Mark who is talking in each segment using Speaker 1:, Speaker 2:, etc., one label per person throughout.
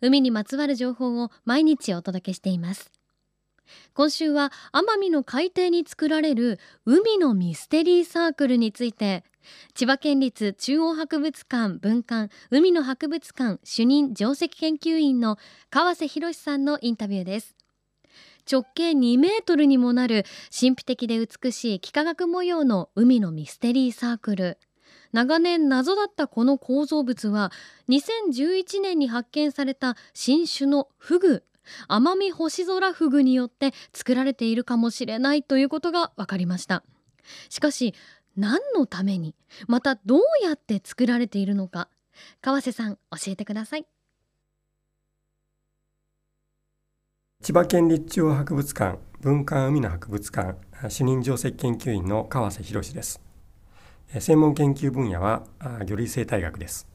Speaker 1: 海にまつわる情報を毎日お届けしています。今週は奄美の海底に作られる海のミステリーサークルについて千葉県立中央博物館文館海の博物館主任上席研究員の川瀬博さんのインタビューです。直径2メートルにもなる神秘的で美しい幾何学模様の海のミステリーサークル。長年謎だったこの構造物は2011年に発見された新種のフグアマミホシゾラフグによって作られているかもしれないということが分かりました。しかし何のためにまたどうやって作られているのか川瀬さん教えてください。
Speaker 2: 千葉県立中央博物館文化海の博物館主任上席研究員の川瀬博です。専門研究分野は魚類生態学です。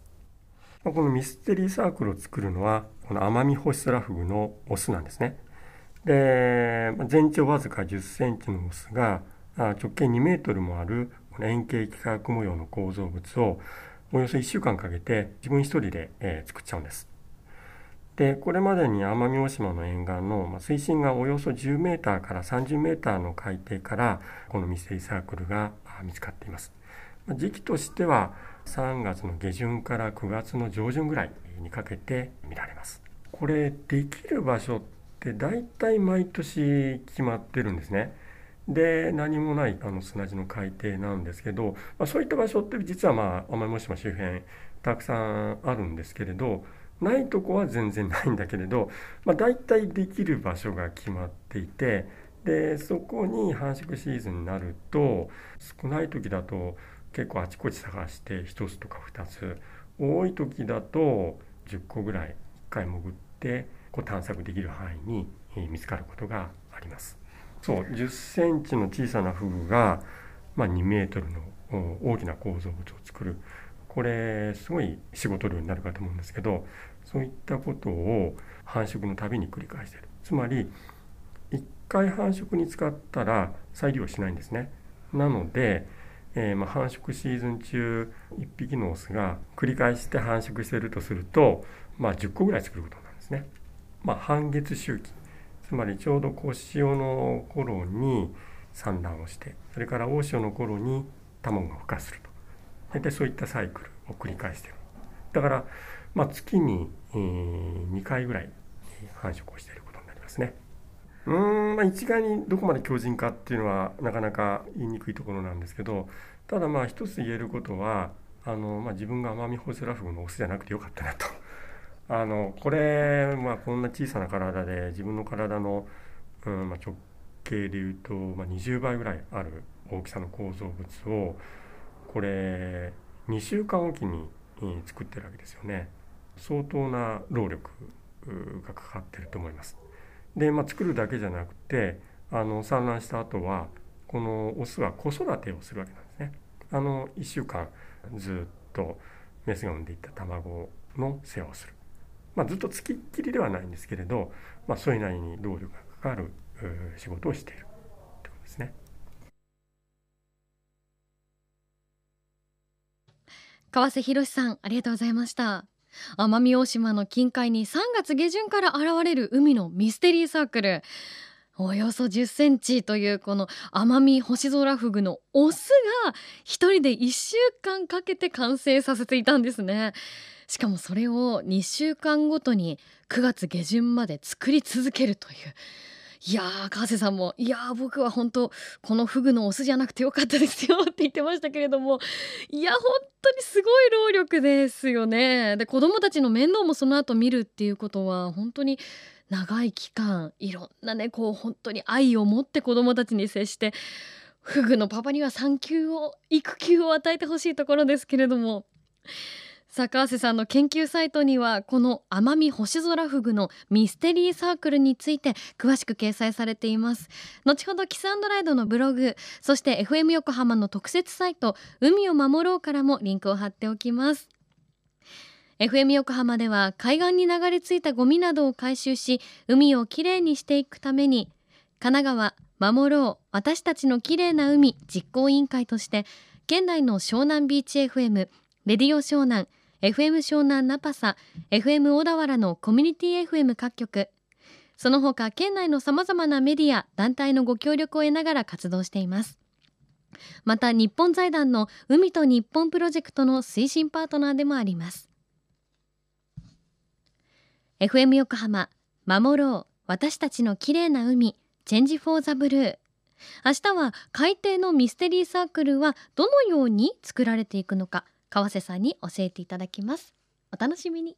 Speaker 2: このミステリーサークルを作るのはこのアマミホシソラフグのオスなんですね。で全長わずか10センチのオスが直径2メートルもある円形幾何学模様の構造物をおよそ1週間かけて自分一人で、え作っちゃうんです。でこれまでに奄美大島の沿岸の、水深がおよそ10メーターから30メーターの海底からこのミステリーサークルが見つかっています。時期としては3月の下旬から9月の上旬ぐらいにかけて見られます。これできる場所って大体毎年決まってるんですね。で何もないあの砂地の海底なんですけど、まあ、そういった場所って実は奄美大島周辺たくさんあるんですけれどないとこは全然ないんだけれど、まあ、大体できる場所が決まっていてでそこに繁殖シーズンになると少ない時だと結構あちこち探して1つとか2つ多い時だと10個ぐらい1回潜ってこう探索できる範囲に見つかることがあります。そう10センチの小さなフグが、まあ、2メートルの大きな構造物を作るこれすごい仕事量になるかと思うんですけどそういったことを繁殖のたびに繰り返してる。つまり1回繁殖に使ったら再利用しないんですね。なのでえー、ま、繁殖シーズン中1匹のオスが繰り返して繁殖してるとすると、まあ、10個ぐらい作ることなんですね。まあ、半月周期。つまりちょうど小潮の頃に産卵をしてそれから大潮の頃に卵が孵化すると。大体そういったサイクルを繰り返してるだから、まあ、月に、えー、2回ぐらい繁殖をしていることになりますね。うーん、まあ、一概にどこまで強靭かっていうのはなかなか言いにくいところなんですけどただまあ一つ言えることはあの、まあ、自分が奄美ホセラフグのオスじゃなくてよかったなと。あのこれ、まあ、こんな小さな体で自分の体の、うんまあ、直径でいうと、まあ、20倍ぐらいある大きさの構造物をこれ2週間おきに作ってるわけですよね。相当な労力がかかってると思います。で、まあ、作るだけじゃなくてあの産卵した後はこのオスは子育てをするわけなんですね。あの1週間ずっとメスが産んでいった卵の世話をする。まあ、ずっとつきっきりではないんですけれど、まあ、それなりに労力がかかる仕事をしているということですね。
Speaker 1: 川瀬博さんありがとうございました。奄美大島の近海に3月下旬から現れる海のミステリーサークル。およそ10センチというこの奄美星空フグのオスが一人で1週間かけて完成させていたんですね。しかもそれを2週間ごとに9月下旬まで作り続けるという。いやー川瀬さんもいやー僕は本当このフグのオスじゃなくてよかったですよって言ってましたけれどもいや本当にすごい労力ですよね。で子供たちの面倒もその後見るっていうことは本当に長い期間いろんなねこう本当に愛を持って子供たちに接してフグのパパには産休を育休を与えてほしいところですけれども坂瀬さんの研究サイトにはこの奄美星空フグのミステリーサークルについて詳しく掲載されています。後ほどキスアンドライドのブログそして FM 横浜の特設サイト海を守ろうからもリンクを貼っておきます。FM 横浜では海岸に流れ着いたゴミなどを回収し海をきれいにしていくために神奈川守ろう私たちのきれいな海実行委員会として県内の湘南ビーチ FM レディオ湘南 FM 湘南ナパサ FM 小田原のコミュニティ FM 各局。その他県内のさまざまなメディア団体のご協力を得ながら活動しています。また日本財団の海と日本プロジェクトの推進パートナーでもあります。FM 横浜守ろう私たちの綺麗な海チェンジフォーザブルー。明日は海底のミステリーサークルはどのように作られていくのか。川瀬さんに教えていただきます。お楽しみに。